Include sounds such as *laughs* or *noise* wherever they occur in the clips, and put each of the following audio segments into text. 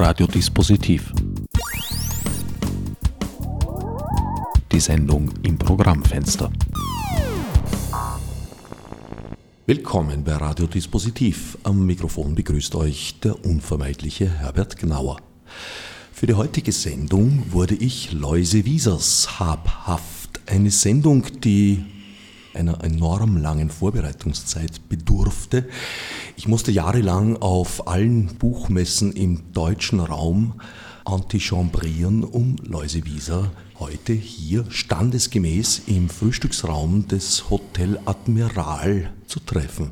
Radiodispositiv. Die Sendung im Programmfenster. Willkommen bei Radiodispositiv. Am Mikrofon begrüßt euch der unvermeidliche Herbert Gnauer. Für die heutige Sendung wurde ich Läuse Wiesers habhaft. Eine Sendung, die einer enorm langen Vorbereitungszeit bedurfte. Ich musste jahrelang auf allen Buchmessen im deutschen Raum antichambrieren, um Läusewieser heute hier standesgemäß im Frühstücksraum des Hotel Admiral zu treffen.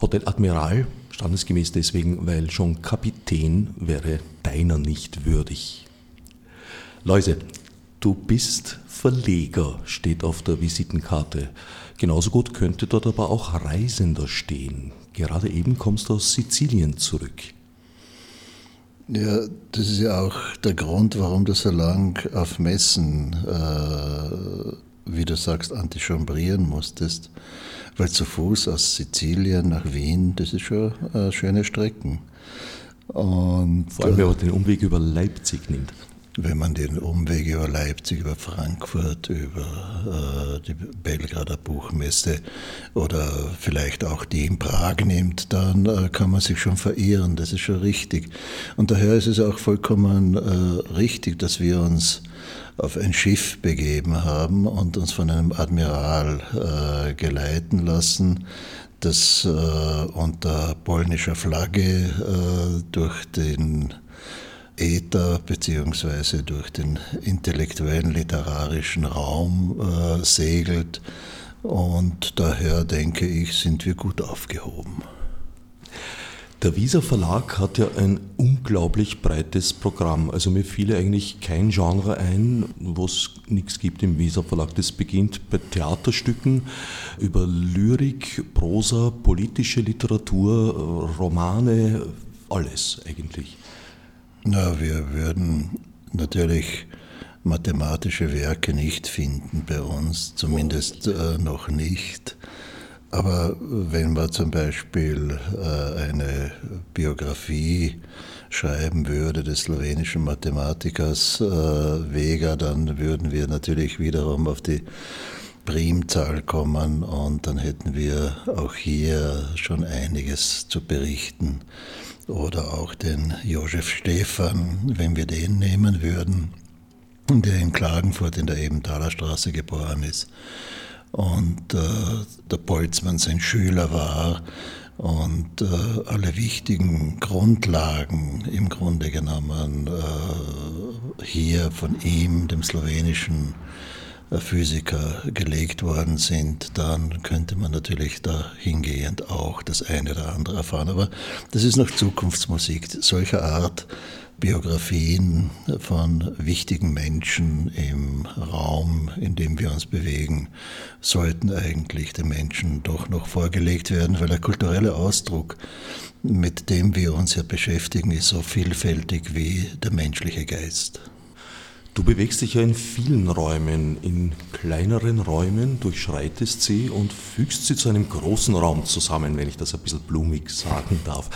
Hotel Admiral, standesgemäß deswegen, weil schon Kapitän wäre deiner nicht würdig. Läuse, du bist Verleger steht auf der Visitenkarte. Genauso gut könnte dort aber auch Reisender stehen. Gerade eben kommst du aus Sizilien zurück. Ja, das ist ja auch der Grund, warum du so lang auf Messen, äh, wie du sagst, antichambrieren musstest. Weil zu Fuß aus Sizilien nach Wien, das ist schon eine schöne Strecken. Und, Vor allem, wenn man den Umweg über Leipzig nimmt wenn man den Umweg über Leipzig, über Frankfurt, über äh, die Belgrader Buchmesse oder vielleicht auch die in Prag nimmt, dann äh, kann man sich schon verirren. Das ist schon richtig. Und daher ist es auch vollkommen äh, richtig, dass wir uns auf ein Schiff begeben haben und uns von einem Admiral äh, geleiten lassen, das äh, unter polnischer Flagge äh, durch den Äther beziehungsweise durch den intellektuellen literarischen Raum äh, segelt. Und daher denke ich, sind wir gut aufgehoben. Der Wieser Verlag hat ja ein unglaublich breites Programm. Also mir fiel eigentlich kein Genre ein, wo es nichts gibt im Wieser Verlag. Das beginnt bei Theaterstücken über Lyrik, Prosa, politische Literatur, Romane, alles eigentlich. Na, wir würden natürlich mathematische Werke nicht finden bei uns, zumindest äh, noch nicht. Aber wenn man zum Beispiel äh, eine Biografie schreiben würde des slowenischen Mathematikers äh, Vega, dann würden wir natürlich wiederum auf die Primzahl kommen und dann hätten wir auch hier schon einiges zu berichten oder auch den Josef Stephan, wenn wir den nehmen würden, der in Klagenfurt in der Ebenthaler Straße geboren ist. Und äh, der Boltzmann sein Schüler war. Und äh, alle wichtigen Grundlagen im Grunde genommen äh, hier von ihm, dem slowenischen Physiker gelegt worden sind, dann könnte man natürlich dahingehend auch das eine oder andere erfahren. Aber das ist noch Zukunftsmusik. Solcher Art Biografien von wichtigen Menschen im Raum, in dem wir uns bewegen, sollten eigentlich den Menschen doch noch vorgelegt werden, weil der kulturelle Ausdruck, mit dem wir uns ja beschäftigen, ist so vielfältig wie der menschliche Geist. Du bewegst dich ja in vielen Räumen, in kleineren Räumen, durchschreitest sie und fügst sie zu einem großen Raum zusammen, wenn ich das ein bisschen blumig sagen darf.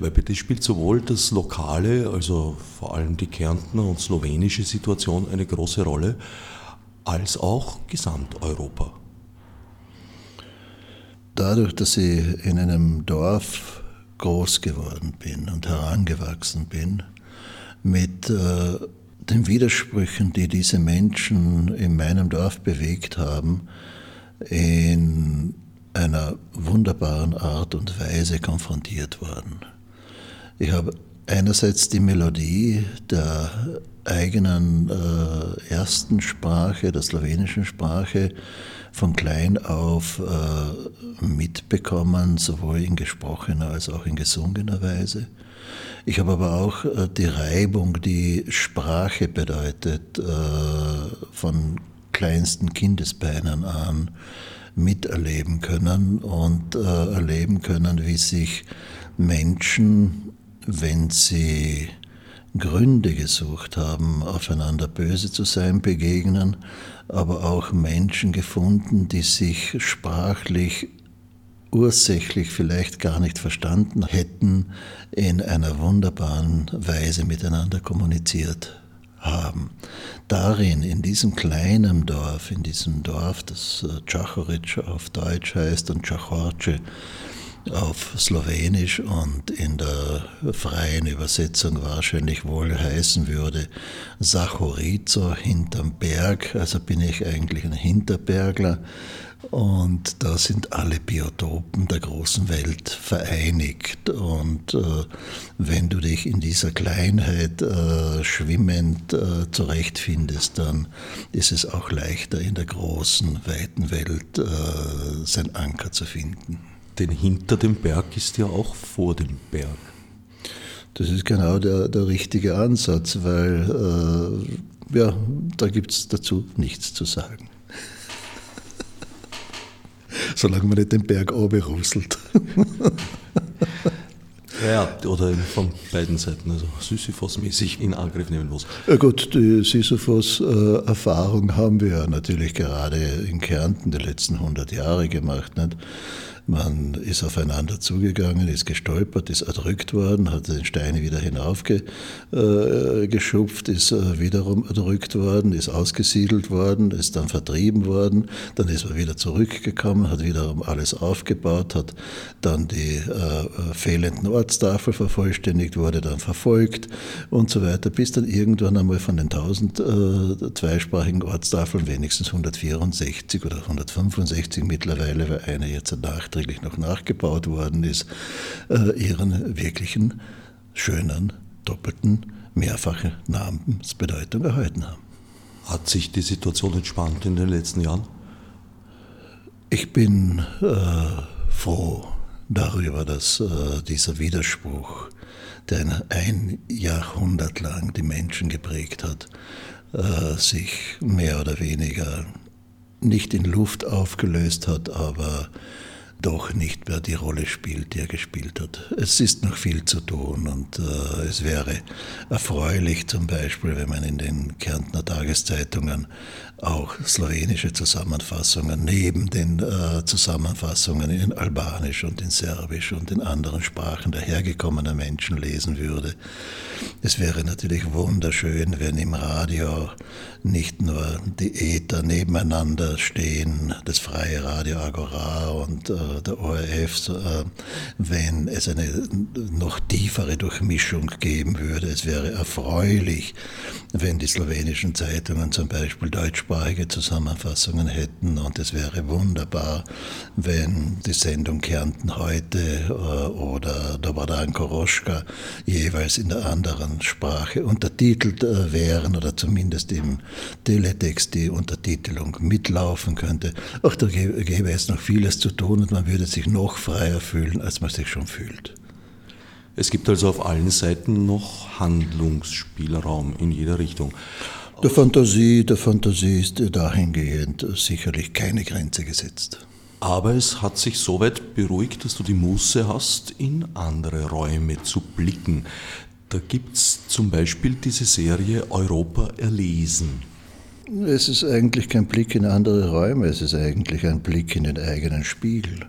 Weil bei dir spielt sowohl das lokale, also vor allem die Kärntner und slowenische Situation eine große Rolle, als auch Gesamteuropa. Dadurch, dass ich in einem Dorf groß geworden bin und herangewachsen bin, mit äh, den Widersprüchen, die diese Menschen in meinem Dorf bewegt haben, in einer wunderbaren Art und Weise konfrontiert worden. Ich habe einerseits die Melodie der eigenen äh, ersten Sprache, der slowenischen Sprache, von klein auf äh, mitbekommen, sowohl in gesprochener als auch in gesungener Weise. Ich habe aber auch äh, die Reibung, die Sprache bedeutet, äh, von kleinsten Kindesbeinen an miterleben können und äh, erleben können, wie sich Menschen, wenn sie Gründe gesucht haben, aufeinander böse zu sein, begegnen, aber auch Menschen gefunden, die sich sprachlich ursächlich vielleicht gar nicht verstanden hätten, in einer wunderbaren Weise miteinander kommuniziert haben. Darin, in diesem kleinen Dorf, in diesem Dorf, das äh, Čachoric auf Deutsch heißt und Čachorce auf Slowenisch und in der freien Übersetzung wahrscheinlich wohl heißen würde Sachorizo hinterm Berg, also bin ich eigentlich ein Hinterbergler und da sind alle Biotopen der großen Welt vereinigt. Und äh, wenn du dich in dieser Kleinheit äh, schwimmend äh, zurechtfindest, dann ist es auch leichter in der großen, weiten Welt äh, sein Anker zu finden. Denn hinter dem Berg ist ja auch vor dem Berg. Das ist genau der, der richtige Ansatz, weil äh, ja, da gibt es dazu nichts zu sagen *laughs* solange man nicht den Berg runterrusselt. *laughs* Ja, oder von beiden Seiten, also Sisyphos-mäßig in Angriff nehmen muss. Ja gut, die Sisyphos-Erfahrung haben wir ja natürlich gerade in Kärnten die letzten 100 Jahre gemacht. Nicht? Man ist aufeinander zugegangen, ist gestolpert, ist erdrückt worden, hat den Steine wieder hinaufgeschupft, äh, ist äh, wiederum erdrückt worden, ist ausgesiedelt worden, ist dann vertrieben worden, dann ist man wieder zurückgekommen, hat wiederum alles aufgebaut, hat dann die äh, fehlenden Ortstafel vervollständigt, wurde dann verfolgt und so weiter, bis dann irgendwann einmal von den 1000 äh, zweisprachigen Ortstafeln wenigstens 164 oder 165 mittlerweile, weil eine jetzt nach nachträglich noch nachgebaut worden ist, äh, ihren wirklichen schönen, doppelten, mehrfachen Namensbedeutung erhalten haben. Hat sich die Situation entspannt in den letzten Jahren? Ich bin äh, froh darüber, dass äh, dieser Widerspruch, der ein Jahrhundert lang die Menschen geprägt hat, äh, sich mehr oder weniger nicht in Luft aufgelöst hat, aber doch nicht mehr die Rolle spielt, die er gespielt hat. Es ist noch viel zu tun und äh, es wäre erfreulich zum Beispiel, wenn man in den Kärntner Tageszeitungen auch slowenische Zusammenfassungen neben den äh, Zusammenfassungen in Albanisch und in Serbisch und in anderen Sprachen dahergekommener Menschen lesen würde. Es wäre natürlich wunderschön, wenn im Radio nicht nur die Äther nebeneinander stehen, das freie Radio Agora und äh, der ORF, so, äh, wenn es eine noch tiefere Durchmischung geben würde. Es wäre erfreulich, wenn die slowenischen Zeitungen zum Beispiel deutschsprachige Zusammenfassungen hätten und es wäre wunderbar, wenn die Sendung Kärnten heute äh, oder Dobadan Koroschka jeweils in der anderen Sprache untertitelt äh, wären oder zumindest im Teletext die Untertitelung mitlaufen könnte. Ach, da gäbe es noch vieles zu tun und man würde sich noch freier fühlen, als man sich schon fühlt. Es gibt also auf allen Seiten noch Handlungsspielraum in jeder Richtung. Der Fantasie, der Fantasie ist dahingehend sicherlich keine Grenze gesetzt. Aber es hat sich so weit beruhigt, dass du die Muße hast, in andere Räume zu blicken. Da gibt es zum Beispiel diese Serie Europa erlesen. Es ist eigentlich kein Blick in andere Räume, es ist eigentlich ein Blick in den eigenen Spiegel.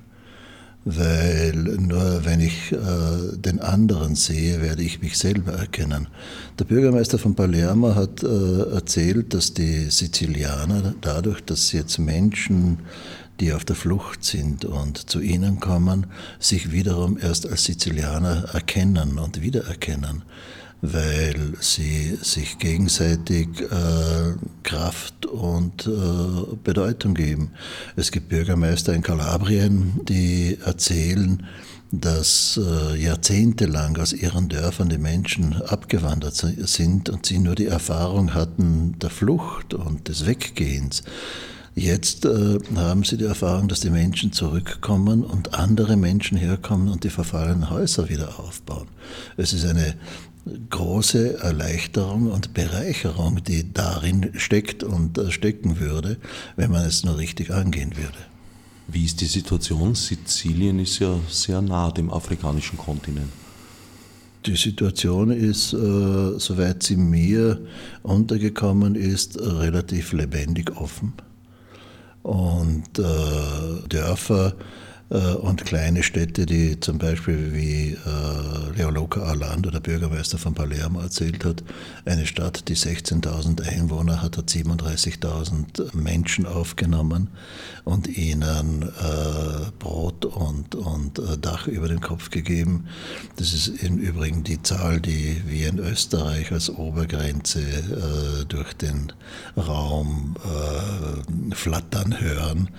Weil nur wenn ich äh, den anderen sehe, werde ich mich selber erkennen. Der Bürgermeister von Palermo hat äh, erzählt, dass die Sizilianer dadurch, dass jetzt Menschen, die auf der Flucht sind und zu ihnen kommen, sich wiederum erst als Sizilianer erkennen und wiedererkennen weil sie sich gegenseitig äh, Kraft und äh, Bedeutung geben. Es gibt Bürgermeister in Kalabrien, die erzählen, dass äh, jahrzehntelang aus ihren Dörfern die Menschen abgewandert sind und sie nur die Erfahrung hatten der Flucht und des Weggehens. Jetzt äh, haben sie die Erfahrung, dass die Menschen zurückkommen und andere Menschen herkommen und die verfallenen Häuser wieder aufbauen. Es ist eine große Erleichterung und Bereicherung, die darin steckt und äh, stecken würde, wenn man es nur richtig angehen würde. Wie ist die Situation? Sizilien ist ja sehr nah dem afrikanischen Kontinent. Die Situation ist, äh, soweit sie mir untergekommen ist, relativ lebendig offen. Und äh, Dörfer, und kleine Städte, die zum Beispiel wie äh, Leoloca Arlando, der Bürgermeister von Palermo, erzählt hat, eine Stadt, die 16.000 Einwohner hat, hat 37.000 Menschen aufgenommen und ihnen äh, Brot und, und Dach über den Kopf gegeben. Das ist im Übrigen die Zahl, die wir in Österreich als Obergrenze durch den Raum flattern hören.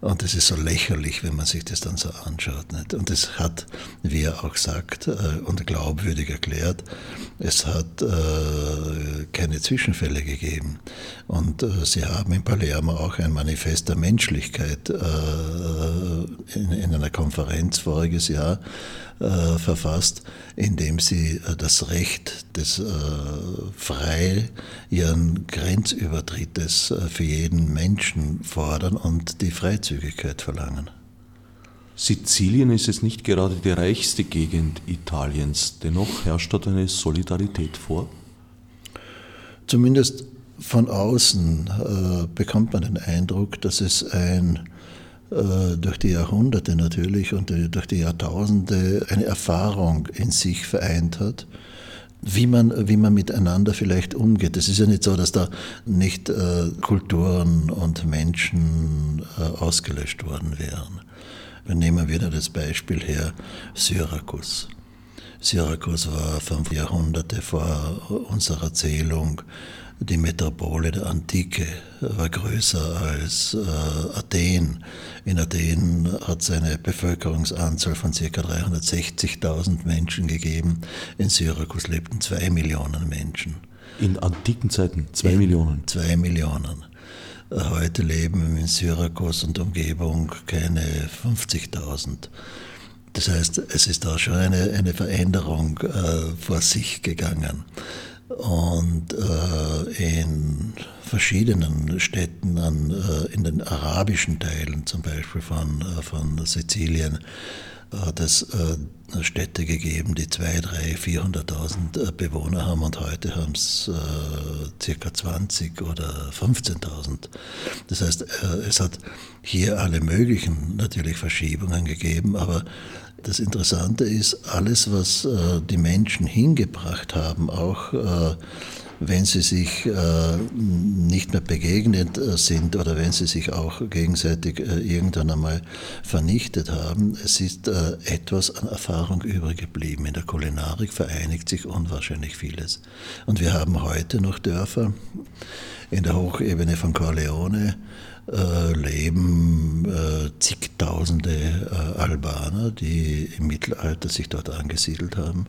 Und das ist so lächerlich, wenn man sich das dann so anschaut. Nicht? Und es hat, wie er auch sagt äh, und glaubwürdig erklärt, es hat äh, keine Zwischenfälle gegeben. Und äh, sie haben in Palermo auch ein Manifest der Menschlichkeit äh, in, in, einer Konferenz voriges Jahr äh, verfasst, in dem sie äh, das Recht des frei ihren Grenzübertrittes für jeden Menschen fordern und die Freizügigkeit verlangen. Sizilien ist es nicht gerade die reichste Gegend Italiens, dennoch herrscht dort eine Solidarität vor? Zumindest von außen äh, bekommt man den Eindruck, dass es ein äh, durch die Jahrhunderte natürlich und durch die Jahrtausende eine Erfahrung in sich vereint hat, wie man, wie man miteinander vielleicht umgeht. Es ist ja nicht so, dass da nicht äh, Kulturen und Menschen äh, ausgelöscht worden wären. Wir nehmen wieder das Beispiel her, Syrakus. Syrakus war fünf Jahrhunderte vor unserer Erzählung die Metropole der Antike, war größer als äh, Athen. In Athen hat es eine Bevölkerungsanzahl von ca. 360.000 Menschen gegeben. In Syrakus lebten zwei Millionen Menschen. In antiken Zeiten zwei Millionen? Zwei Millionen. Heute leben in Syrakus und Umgebung keine 50.000. Das heißt, es ist da schon eine, eine Veränderung äh, vor sich gegangen. Und äh, in verschiedenen Städten, an, äh, in den arabischen Teilen zum Beispiel von, äh, von Sizilien, hat es äh, Städte gegeben, die 200.000, 300.000, 400.000 Bewohner haben und heute haben es äh, circa 20 oder 15.000. Das heißt, äh, es hat hier alle möglichen natürlich Verschiebungen gegeben, aber das Interessante ist, alles, was äh, die Menschen hingebracht haben, auch wenn sie sich äh, nicht mehr begegnet äh, sind oder wenn sie sich auch gegenseitig äh, irgendwann einmal vernichtet haben, es ist etwas an Erfahrung übrig geblieben. In der Kulinarik vereinigt sich unwahrscheinlich vieles. Und wir haben heute noch Dörfer in der Hochebene von Corleone, äh, leben äh, zigtausende äh, Albaner, die im Mittelalter sich dort angesiedelt haben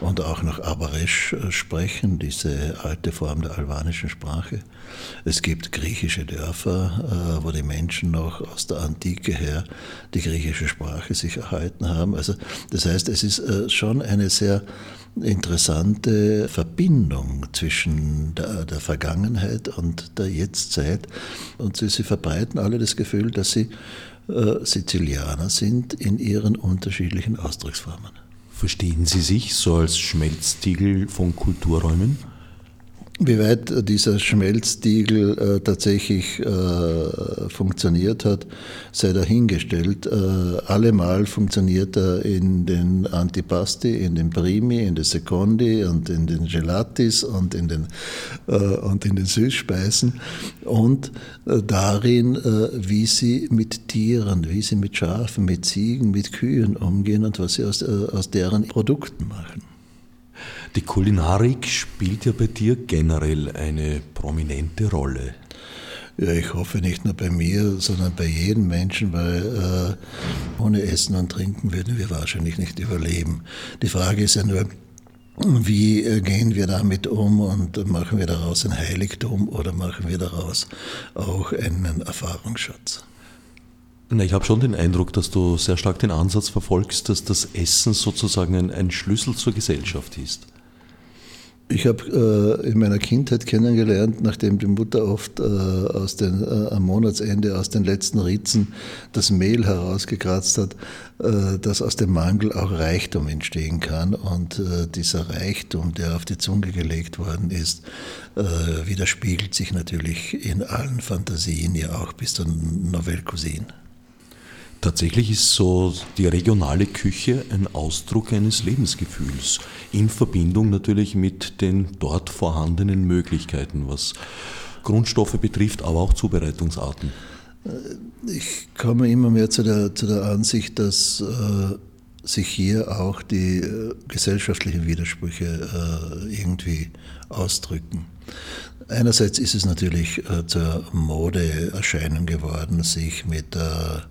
und auch noch Abaresch äh, sprechen, diese alte Form der albanischen Sprache. Es gibt griechische Dörfer, äh, wo die Menschen noch aus der Antike her die griechische Sprache sich erhalten haben. Also das heißt, es ist schon eine sehr interessante Verbindung zwischen der, der Vergangenheit und der Jetztzeit. Und sie, sie verbreiten alle das Gefühl, dass sie äh, Sizilianer sind in ihren unterschiedlichen Ausdrucksformen. Verstehen Sie sich so als Schmelztiegel von Kulturräumen? Wie weit dieser Schmelztiegel äh, tatsächlich äh, funktioniert hat, sei dahingestellt. Äh, allemal funktioniert er in den Antipasti, in den Primi, in den Secondi und in den Gelatis und in den, und in den Süßspeisen und darin, wie sie mit Tieren, wie sie mit Schafen, mit Ziegen, mit Kühen umgehen und was sie aus, aus deren Produkten machen. Die Kulinarik spielt ja bei dir generell eine prominente Rolle. Ja, ich hoffe nicht nur bei mir, sondern bei jedem Menschen, weil äh, ohne Essen und Trinken würden wir wahrscheinlich nicht überleben. Die Frage ist ja nur, wie äh, gehen wir damit um und machen wir daraus ein Heiligtum oder machen wir daraus auch einen Erfahrungsschatz? Ich habe schon den Eindruck, dass du sehr stark den Ansatz verfolgst, dass das Essen sozusagen ein, ein Schlüssel zur Gesellschaft ist. Ich habe äh, in meiner Kindheit kennengelernt, nachdem die Mutter oft äh, aus den, äh, am Monatsende aus den letzten Ritzen das Mehl herausgekratzt hat, äh, dass aus dem Mangel auch Reichtum entstehen kann. Und äh, dieser Reichtum, der auf die Zunge gelegt worden ist, äh, widerspiegelt sich natürlich in allen Fantasien, ja auch bis zur Novelle Cousine. Tatsächlich ist so die regionale Küche ein Ausdruck eines Lebensgefühls, in Verbindung natürlich mit den dort vorhandenen Möglichkeiten, was Grundstoffe betrifft, aber auch Zubereitungsarten. Ich komme immer mehr zu der, zu der Ansicht, dass äh, sich hier auch die äh, gesellschaftlichen Widersprüche äh, irgendwie ausdrücken. Einerseits ist es natürlich äh, zur Modeerscheinung geworden, sich mit der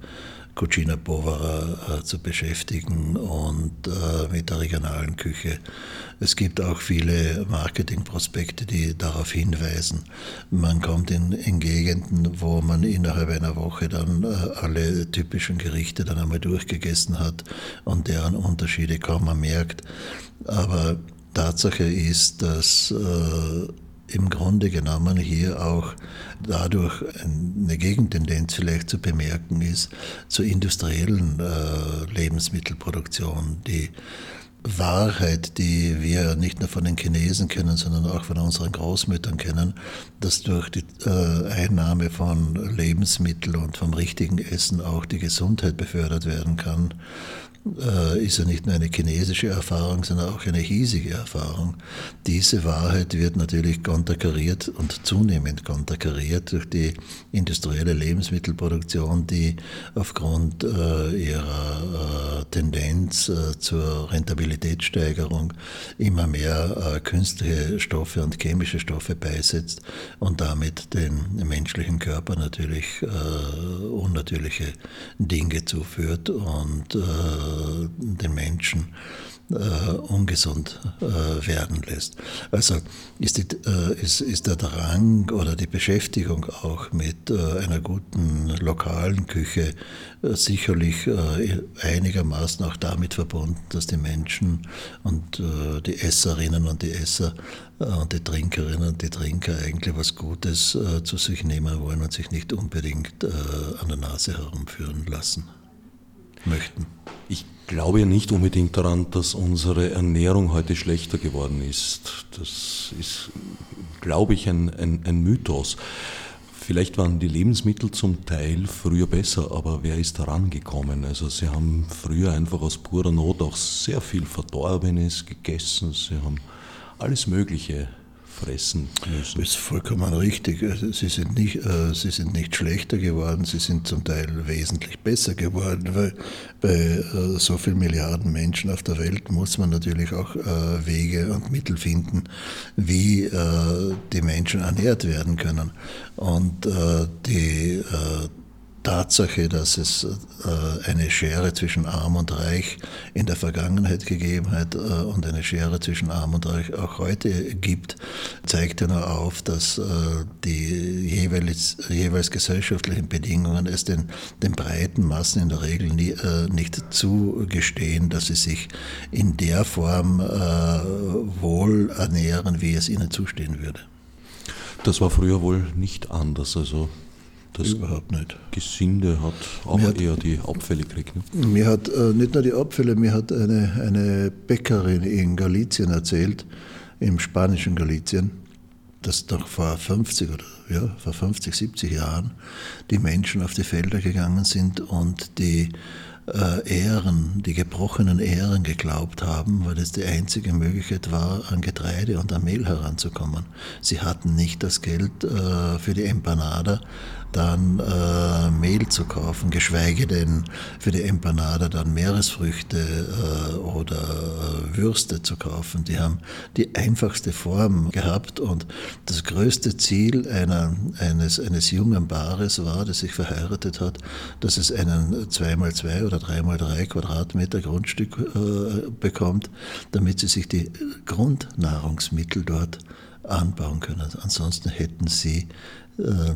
Cucina Povera äh, zu beschäftigen und äh, mit der regionalen Küche. Es gibt auch viele Marketingprospekte, die darauf hinweisen. Man kommt in, in Gegenden, wo man innerhalb einer Woche dann äh, alle typischen Gerichte dann einmal durchgegessen hat und deren Unterschiede kaum man merkt. Aber Tatsache ist, dass im Grunde genommen hier auch dadurch eine Gegentendenz vielleicht zu bemerken ist zur industriellen äh, Lebensmittelproduktion. Die Wahrheit, die wir nicht nur von den Chinesen kennen, sondern auch von unseren Großmüttern kennen, dass durch die äh, Einnahme von Lebensmitteln und vom richtigen Essen auch die Gesundheit befördert werden kann äh, ist ja nicht nur eine chinesische Erfahrung, sondern auch eine hiesige Erfahrung. Diese Wahrheit wird natürlich konterkariert und zunehmend konterkariert durch die industrielle Lebensmittelproduktion, die aufgrund äh, ihrer äh, Tendenz äh, zur Rentabilitätssteigerung immer mehr äh, künstliche Stoffe und chemische Stoffe beisetzt und damit den menschlichen Körper natürlich äh, unnatürliche Dinge zuführt und den Menschen äh, ungesund äh, werden lässt. Also ist, die, äh, ist, ist, der Drang oder die Beschäftigung auch mit äh, einer guten lokalen Küche äh, sicherlich äh, einigermaßen auch damit verbunden, dass die Menschen und die Esserinnen und die Esser und die Trinkerinnen und die Trinker eigentlich was Gutes zu sich nehmen wollen und sich nicht unbedingt an der Nase herumführen lassen möchten. Ich glaube ja nicht unbedingt daran, dass unsere Ernährung heute schlechter geworden ist. Das ist, glaube ich, ein, ein, ein Mythos. Vielleicht waren die Lebensmittel zum Teil früher besser, aber wer ist daran gekommen? Also sie haben früher einfach aus purer Not auch sehr viel Verdorbenes gegessen. Sie haben alles Mögliche fressen müssen. Das ist vollkommen richtig. Also, sie sind, nicht, äh, sie sind nicht schlechter geworden, sie sind zum Teil wesentlich besser geworden, weil bei äh, so vielen Milliarden Menschen auf der Welt muss man natürlich auch äh, Wege und Mittel finden, wie äh, die Menschen ernährt werden können. Und äh, die äh, Tatsache, dass es äh, eine Schere zwischen Arm und Reich in der Vergangenheit gegeben hat äh, und eine Schere zwischen Arm und Reich auch heute gibt, zeigt ja nur auf, dass äh, die jeweils, jeweils gesellschaftlichen Bedingungen es den, den breiten Massen in der Regel nie, nicht zugestehen, dass sie sich in der Form wohl ernähren, wie es ihnen zustehen würde. Das war früher wohl nicht anders. Also das Überhaupt nicht. Gesinde hat auch hat, eher die Abfälle gekriegt. Ne? Mir hat äh, nicht nur die Abfälle, mir hat eine, eine Bäckerin in Galicien erzählt, im spanischen Galicien, dass doch vor 50 oder ja, vor 50, 70 Jahren die Menschen auf die Felder gegangen sind und die äh, Ähren, die gebrochenen Ähren geglaubt haben, weil es die einzige Möglichkeit war, an Getreide und an Mehl heranzukommen. Sie hatten nicht das Geld äh, für die Empanada, dann äh, Mehl zu kaufen, geschweige denn für die Empanada dann Meeresfrüchte äh, oder äh, Würste zu kaufen. Die haben die einfachste Form gehabt und das größte Ziel einer, eines, eines jungen Paares war, das sich verheiratet hat, dass es einen 2x2 oder 3x3 Quadratmeter Grundstück äh, bekommt, damit sie sich die Grundnahrungsmittel dort anbauen können. Ansonsten hätten sie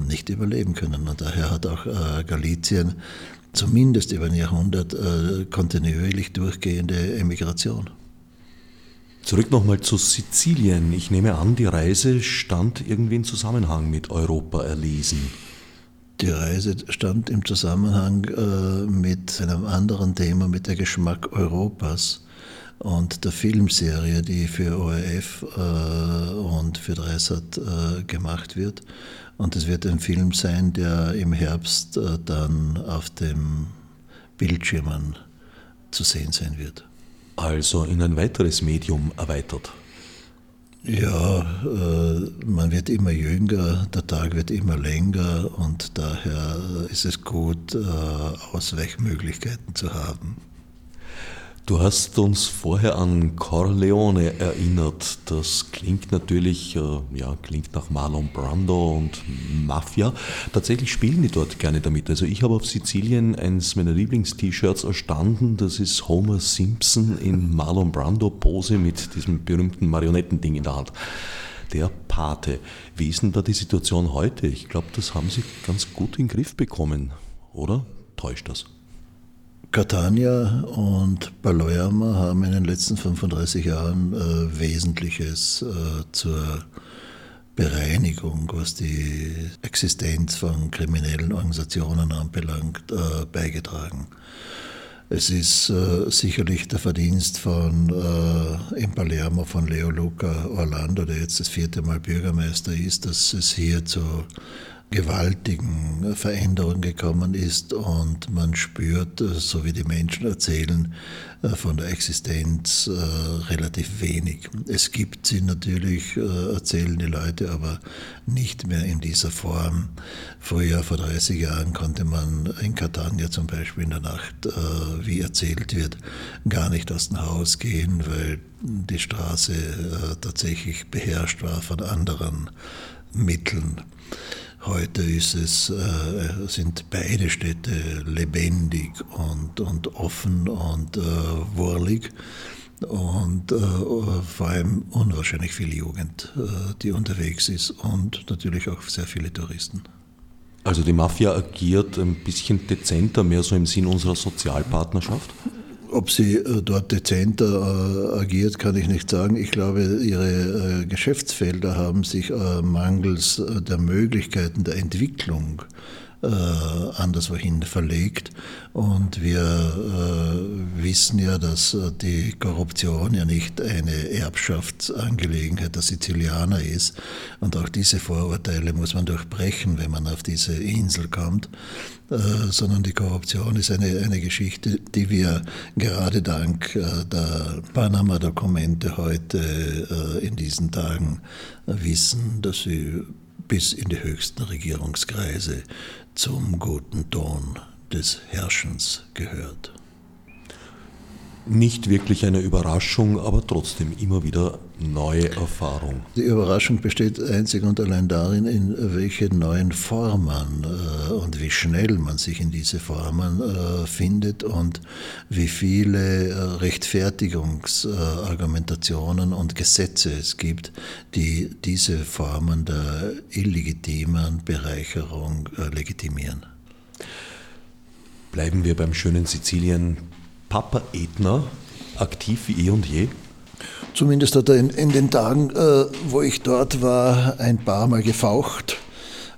nicht überleben können. Und daher hat auch äh, Galizien zumindest über ein Jahrhundert äh, kontinuierlich durchgehende Emigration. Zurück nochmal zu Sizilien. Ich nehme an, die Reise stand irgendwie in Zusammenhang mit Europa erlesen. Die Reise stand im Zusammenhang mit einem anderen Thema, mit der Geschmack Europas und der Filmserie, die für ORF und für Dreisat gemacht wird. Und es wird ein Film sein, der im Herbst äh, dann auf dem Bildschirmen zu sehen sein wird. Also in ein weiteres Medium erweitert. Ja, äh, man wird immer jünger, der Tag wird immer länger und daher ist es gut, äh, Ausweichmöglichkeiten zu haben. Du hast uns vorher an Corleone erinnert. Das klingt natürlich, äh, ja, klingt nach Marlon Brando und Mafia. Tatsächlich spielen die dort gerne damit. Also ich habe auf Sizilien eines meiner Lieblings-T-Shirts erstanden. Das ist Homer Simpson in Marlon Brando Pose mit diesem berühmten Marionettending in der Hand. Der Pate. Wie ist denn da die Situation heute? Ich glaube, das haben sie ganz gut in den Griff bekommen, oder? Täuscht das? Catania und Palermo haben in den letzten 35 Jahren äh, Wesentliches äh, zur Bereinigung, was die Existenz von kriminellen Organisationen anbelangt, äh, beigetragen. Es ist äh, sicherlich der Verdienst von äh, in Palermo von Leo Luca Orlando, der jetzt das vierte Mal Bürgermeister ist, dass es hier zu gewaltigen Veränderungen gekommen ist und man spürt, so wie die Menschen erzählen, äh, von der Existenz äh, relativ wenig. Es gibt sie natürlich, äh, erzählen die Leute, aber nicht mehr in dieser Form. Früher, vor 30 Jahren, konnte man in Catania zum Beispiel in der Nacht, wie erzählt wird, gar nicht aus dem Haus gehen, weil die Straße tatsächlich beherrscht war von anderen Mitteln. Heute ist es, äh, sind beide Städte lebendig und, und offen und äh, wurlig und äh, vor allem unwahrscheinlich viel Jugend, äh, die unterwegs ist und natürlich auch sehr viele Touristen. Also die Mafia agiert ein bisschen dezenter, mehr so im Sinn unserer Sozialpartnerschaft? Ob sie äh, dort dezenter äh, agiert, kann ich nicht sagen. Ich glaube, ihre äh, Geschäftsfelder haben sich mangels der Möglichkeiten der Entwicklung äh, anderswohin verlegt. Und wir äh, wissen ja, dass äh, die Korruption ja nicht eine Erbschaftsangelegenheit der Sizilianer ist. Und auch diese Vorurteile muss man durchbrechen, wenn man auf diese Insel kommt. Äh, sondern die Korruption ist eine, eine Geschichte, die wir gerade dank äh, der Panama-Dokumente heute äh, in diesen Tagen wissen, dass sie bis in die höchsten Regierungskreise zum guten Ton des Herrschens gehört. Nicht wirklich eine Überraschung, aber trotzdem immer wieder neue Erfahrung. Die Überraschung besteht einzig und allein darin, in welche neuen Formen äh, und wie schnell man sich in diese Formen äh, findet und wie viele äh, Rechtfertigungsargumentationen und Gesetze es gibt, die diese Formen der illegitimen Bereicherung äh, legitimieren. Bleiben wir beim schönen Sizilien Papa Edner aktiv wie eh und je? Zumindest hat er in, in den Tagen, äh, wo ich dort war, ein paar Mal gefaucht,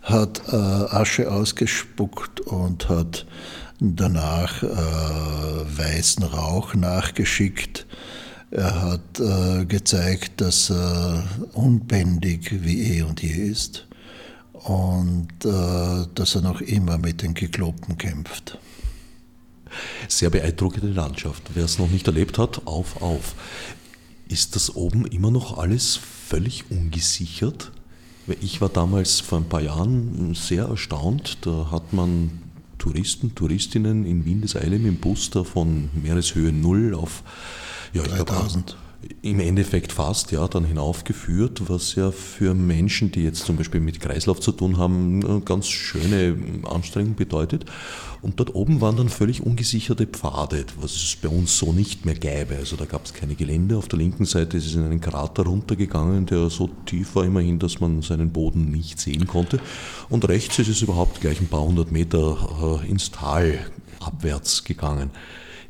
hat äh, Asche ausgespuckt und hat danach äh, weißen Rauch nachgeschickt. Er hat äh, gezeigt, dass er unbändig wie eh und je ist und äh, dass er noch immer mit den Gekloppen kämpft. Sehr beeindruckende Landschaft. Wer es noch nicht erlebt hat, auf, auf. Ist das oben immer noch alles völlig ungesichert? Ich war damals vor ein paar Jahren sehr erstaunt. Da hat man Touristen, Touristinnen in Wien des Eile mit dem Bus da von Meereshöhe Null auf ja, 3000. Im Endeffekt fast, ja, dann hinaufgeführt, was ja für Menschen, die jetzt zum Beispiel mit Kreislauf zu tun haben, eine ganz schöne Anstrengung bedeutet. Und dort oben waren dann völlig ungesicherte Pfade, was es bei uns so nicht mehr gäbe. Also da gab es keine Gelände. Auf der linken Seite ist es in einen Krater runtergegangen, der so tief war immerhin, dass man seinen Boden nicht sehen konnte. Und rechts ist es überhaupt gleich ein paar hundert Meter äh, ins Tal abwärts gegangen.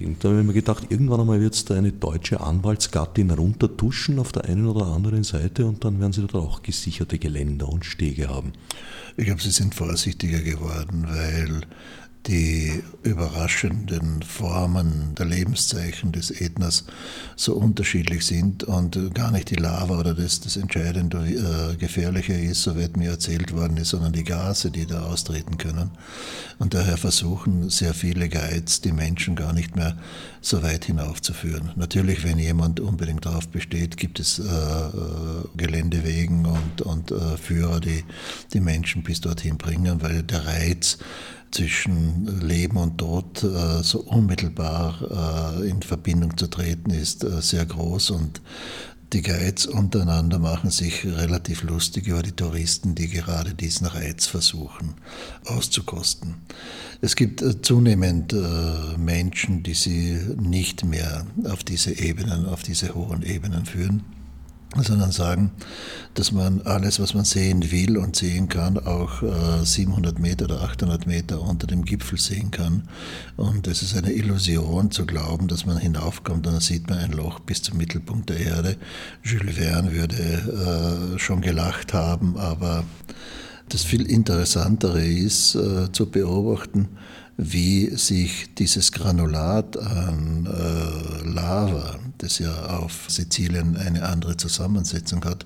Und da habe ich mir gedacht, irgendwann einmal wird es da eine deutsche Anwaltsgattin runtertuschen auf der einen oder anderen Seite und dann werden sie da auch gesicherte Geländer und Stege haben. Ich glaube, sie sind vorsichtiger geworden, weil die überraschenden Formen der Lebenszeichen des Äthners so unterschiedlich sind und gar nicht die Lava oder das, das entscheidende äh, Gefährliche ist, so wird mir erzählt worden ist, sondern die Gase, die da austreten können. Und daher versuchen sehr viele Guides, die Menschen gar nicht mehr so weit hinaufzuführen. Natürlich, wenn jemand unbedingt darauf besteht, gibt es äh, äh Geländewegen und, und äh, Führer, die die Menschen bis dorthin bringen, weil der Reiz zwischen Leben und Tod äh, so unmittelbar äh, in Verbindung zu treten ist äh, sehr groß und die Guides untereinander machen sich relativ lustig über die Touristen, die gerade diesen Reiz versuchen auszukosten. Es gibt zunehmend Menschen, die sie nicht mehr auf diese Ebenen, auf diese hohen Ebenen führen sondern sagen, dass man alles, was man sehen will und sehen kann, auch 700 äh, Meter oder 800 Meter unter dem Gipfel sehen kann. Und es ist eine Illusion zu glauben, dass man hinaufkommt und dann sieht man ein Loch bis zum Mittelpunkt der Erde. Jules Verne würde äh, schon gelacht haben, aber das viel Interessantere ist äh, zu beobachten, wie sich dieses Granulat an äh, Lava, das ja auf Sizilien eine andere Zusammensetzung hat,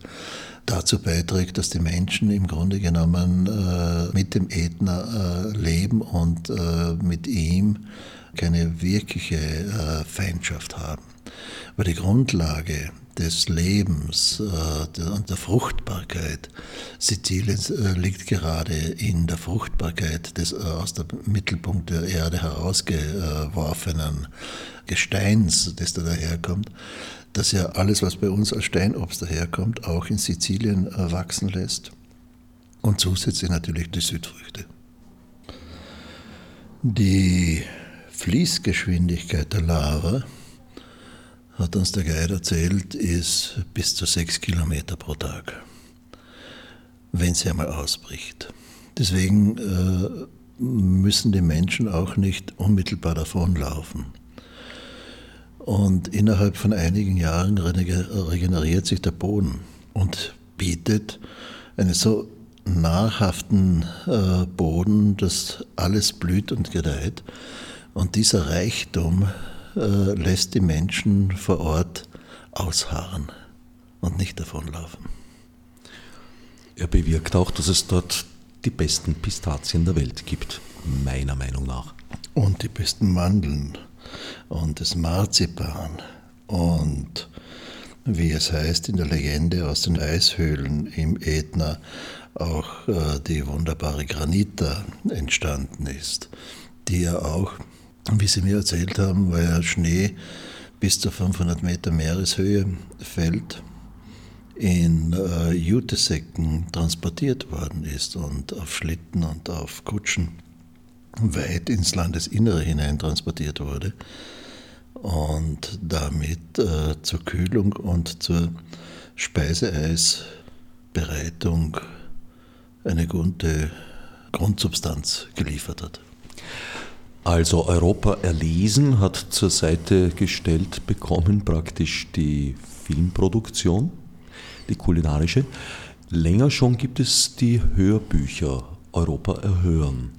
dazu beiträgt, dass die Menschen im Grunde genommen äh, mit dem Ätna äh, leben und äh, mit ihm keine wirkliche äh, Feindschaft haben. Aber die Grundlage des Lebens äh, und der Fruchtbarkeit Siziliens äh, liegt gerade in der Fruchtbarkeit des aus dem Mittelpunkt der Erde herausgeworfenen Gesteins, das da daherkommt, das ja alles, was bei uns als Steinobst daherkommt, auch in Sizilien wachsen lässt. Und zusätzlich natürlich die Südfrüchte. Die Fließgeschwindigkeit der Lava hat uns der Guide erzählt, ist bis zu sechs Kilometer pro Tag, wenn sie einmal ausbricht. Deswegen äh, müssen die Menschen auch nicht unmittelbar davonlaufen. Und innerhalb von einigen Jahren regeneriert sich der Boden und bietet einen so nahrhaften äh, Boden, dass alles blüht und gedeiht. Und dieser Reichtum äh, lässt die Menschen vor Ort ausharren und nicht davonlaufen. Er bewirkt auch, dass es dort die besten Pistazien der Welt gibt, meiner Meinung nach. Und die besten Mandeln und das Marzipan und wie es heißt in der Legende aus den Eishöhlen im Ätna, auch äh, die wunderbare Granita entstanden ist, die ja auch wie Sie mir erzählt haben, weil ja Schnee bis zu 500 Meter Meereshöhe fällt, in äh, Jutesäcken transportiert worden ist und auf Schlitten und auf Kutschen weit ins Landesinnere hinein transportiert wurde und damit äh, zur Kühlung und zur Speiseeisbereitung eine gute Grundsubstanz geliefert hat. Also Europa erlesen hat zur Seite gestellt bekommen praktisch die Filmproduktion, die kulinarische. Länger schon gibt es die Hörbücher Europa erhören.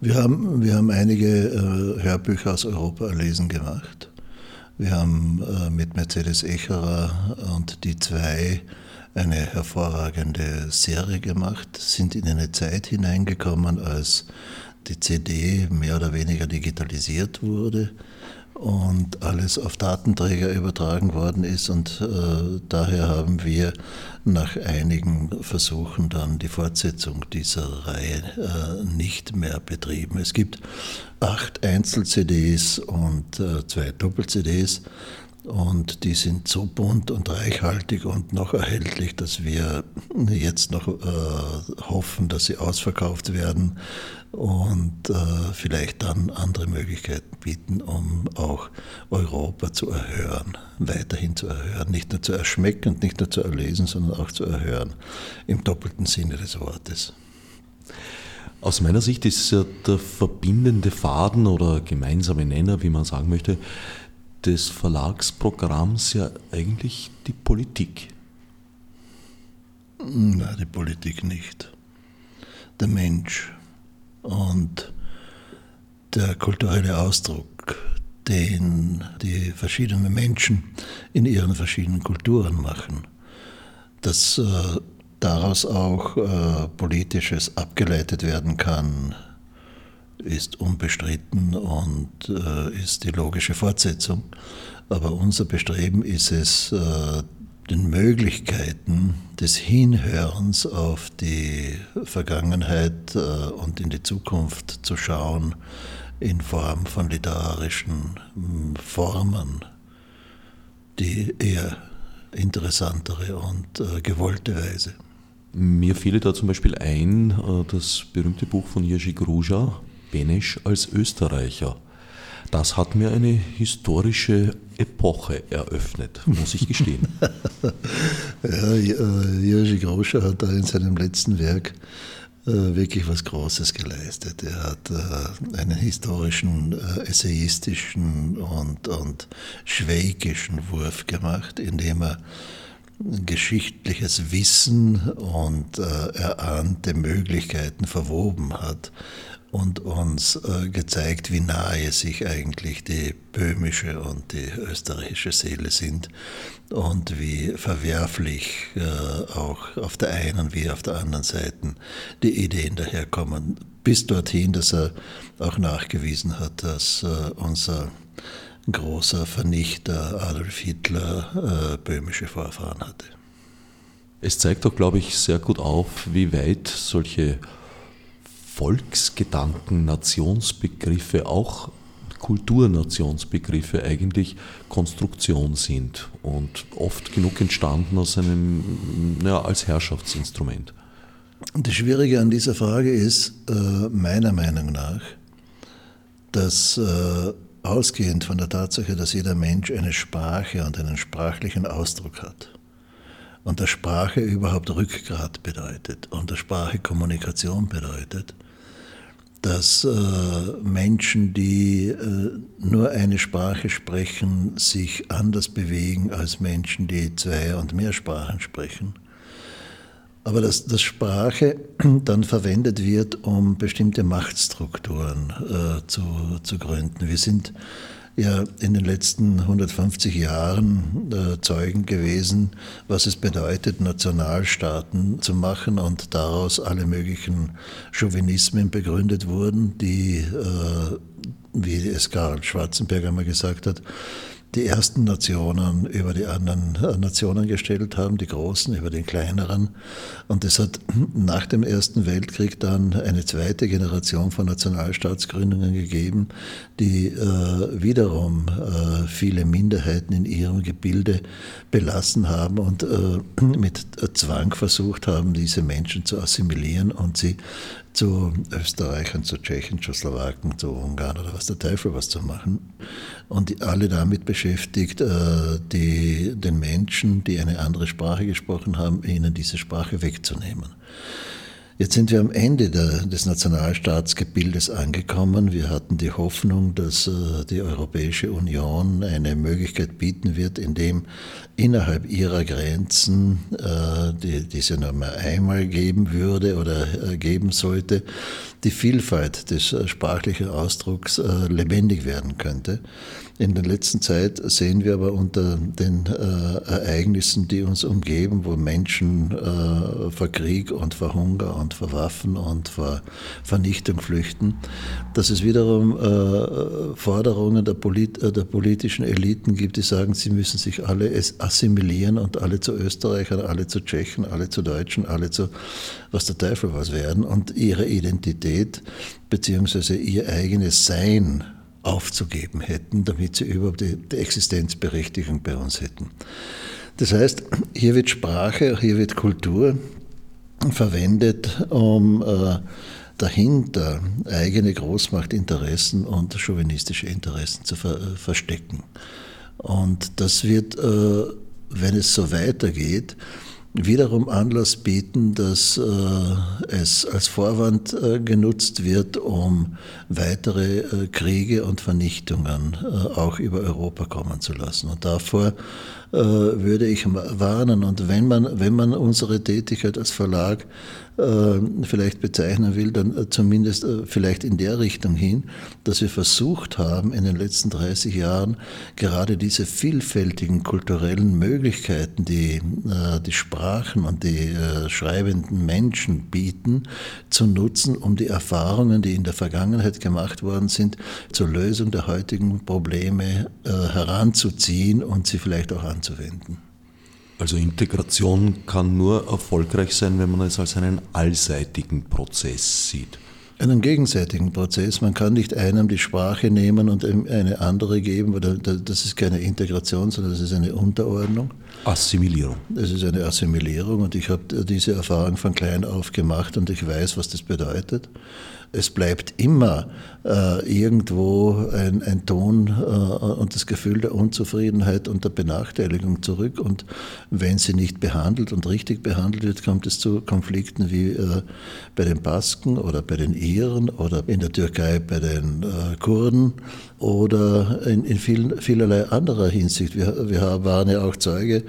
Wir haben, wir haben einige äh, Hörbücher aus Europa erlesen gemacht. Wir haben äh, mit Mercedes Echerer und die zwei eine hervorragende Serie gemacht, sind in eine Zeit hineingekommen, als die CD mehr oder weniger digitalisiert wurde und alles auf Datenträger übertragen worden ist. Und äh, daher haben wir nach einigen Versuchen dann die Fortsetzung dieser Reihe äh, nicht mehr betrieben. Es gibt acht Einzel-CDs und äh, zwei Doppel-CDs. Und die sind so bunt und reichhaltig und noch erhältlich, dass wir jetzt noch äh, hoffen, dass sie ausverkauft werden und äh, vielleicht dann andere Möglichkeiten bieten, um auch Europa zu erhören, weiterhin zu erhören, nicht nur zu erschmecken und nicht nur zu erlesen, sondern auch zu erhören, im doppelten Sinne des Wortes. Aus meiner Sicht ist ja der verbindende Faden oder gemeinsame Nenner, wie man sagen möchte, des Verlagsprogramms ja eigentlich die Politik. Nein, die Politik nicht. Der Mensch. Und der kulturelle Ausdruck, den die verschiedenen Menschen in ihren verschiedenen Kulturen machen, dass äh, daraus auch äh, politisches abgeleitet werden kann, ist unbestritten und äh, ist die logische Fortsetzung. Aber unser Bestreben ist es, äh, den Möglichkeiten des Hinhörens auf die Vergangenheit äh, und in die Zukunft zu schauen in Form von literarischen hm, Formen, die eher interessantere und äh, gewollte Weise. Mir fiel da zum Beispiel ein, äh, das berühmte Buch von Jerzy Gruja, Benesch als Österreicher. Das hat mir eine historische Epoche eröffnet, muss ich gestehen. *laughs* ja, Jerzy Groscher hat da in seinem letzten Werk äh, wirklich was Großes geleistet. Er hat äh, einen historischen, äh, essayistischen und, und schwägischen Wurf gemacht, indem er geschichtliches Wissen und erahnte Möglichkeiten verwoben hat und uns äh, gezeigt, wie nahe sich eigentlich die böhmische und die österreichische Seele sind und wie verwerflich äh, auch auf der einen wie auf der anderen Seite die Ideen daherkommen. Bis dorthin, dass er auch nachgewiesen hat, dass äh, unser großer Vernichter Adolf Hitler böhmische Vorfahren hatte. Es zeigt doch, glaube ich, sehr gut auf, wie weit solche Volksgedanken, Nationsbegriffe, auch Kulturnationsbegriffe eigentlich Konstruktion sind und oft genug entstanden aus einem, ja, als Herrschaftsinstrument. Das Schwierige an dieser Frage ist, äh, meiner Meinung nach, dass äh, ausgehend von der Tatsache, dass jeder Mensch eine Sprache und einen sprachlichen Ausdruck hat und der Sprache überhaupt Rückgrat bedeutet und der Sprache Kommunikation bedeutet, dass äh, Menschen, die äh, nur eine Sprache sprechen, sich anders bewegen als Menschen, die zwei und mehr Sprachen sprechen. Aber dass, dass Sprache *clears throat* dann verwendet wird, um bestimmte Machtstrukturen äh, zu, zu gründen. Wir sind ja in den letzten 150 Jahren äh, Zeugen gewesen, was es bedeutet, Nationalstaaten zu machen und daraus alle möglichen Chauvinismen begründet wurden, die, äh, wie es Karl Schwarzenberg einmal gesagt hat, die ersten Nationen über die anderen äh, Nationen gestellt haben, die großen über den kleineren. Und es hat nach dem Ersten Weltkrieg dann eine zweite Generation von Nationalstaatsgründungen gegeben, die äh, wiederum äh, viele Minderheiten in ihrem Gebilde belassen haben und äh, mit Zwang versucht haben, diese Menschen zu assimilieren und sie zu Österreichern, zu Tschechen, zu Slowaken, zu Ungarn oder was der Teufel was zu machen. Und alle damit beschäftigt, äh, die, den Menschen, die eine andere Sprache gesprochen haben, ihnen diese Sprache wegzunehmen. Jetzt sind wir am Ende der, des Nationalstaatsgebildes angekommen. Wir hatten die Hoffnung, dass äh, die Europäische Union eine Möglichkeit bieten wird, indem innerhalb ihrer Grenzen, äh, die, die es ja nur mal einmal geben würde oder äh, geben sollte, die Vielfalt des äh, sprachlichen Ausdrucks äh, lebendig werden könnte. In der letzten Zeit sehen wir aber unter den äh, Ereignissen, die uns umgeben, wo Menschen vor Krieg und vor Hunger und vor Waffen und vor Vernichtung flüchten, dass es wiederum Forderungen der, Polit der, politischen Eliten gibt, die sagen, sie müssen sich alle assimilieren und alle zu Österreichern, alle zu Tschechen, alle zu Deutschen, alle zu was der Teufel was werden und ihre Identität beziehungsweise ihr eigenes Sein aufzugeben hätten, damit sie überhaupt die, die Existenzberechtigung bei uns hätten. Das heißt, hier wird Sprache, hier wird Kultur verwendet, um äh, dahinter eigene Großmachtinteressen und chauvinistische Interessen zu ver äh, verstecken. Und das wird, äh, wenn es so weitergeht, wiederum Anlass bieten, dass äh, es als Vorwand äh, genutzt wird, um weitere äh, Kriege und Vernichtungen auch über Europa kommen zu lassen. Und davor würde ich warnen. Und wenn man, wenn man unsere Tätigkeit als Verlag vielleicht bezeichnen will, dann äh, zumindest äh, vielleicht in der Richtung hin, dass wir versucht haben, in den letzten 30 Jahren gerade diese vielfältigen kulturellen Möglichkeiten, die die Sprachen und die schreibenden Menschen bieten, zu nutzen, um die Erfahrungen, die in der Vergangenheit gemacht worden sind, zur Lösung der heutigen Probleme heranzuziehen und sie vielleicht auch anzuwenden. Also Integration kann nur erfolgreich sein, wenn man es als einen allseitigen Prozess sieht. Einen gegenseitigen Prozess. Man kann nicht einem die Sprache nehmen und eine andere geben, weil das ist keine Integration, sondern das ist eine Unterordnung. Assimilierung. Das ist eine Assimilierung und ich habe diese Erfahrung von klein auf gemacht und ich weiß, was das bedeutet es bleibt immer äh, irgendwo ein, ein Ton äh, und das Gefühl der Unzufriedenheit und der Benachteiligung zurück. Und wenn sie nicht behandelt und richtig behandelt wird, kommt es zu Konflikten wie äh, bei den Basken oder bei den Iren oder in der Türkei bei den äh, Kurden oder in, in vielen, vielerlei anderer Hinsicht. Wir, wir waren ja auch Zeuge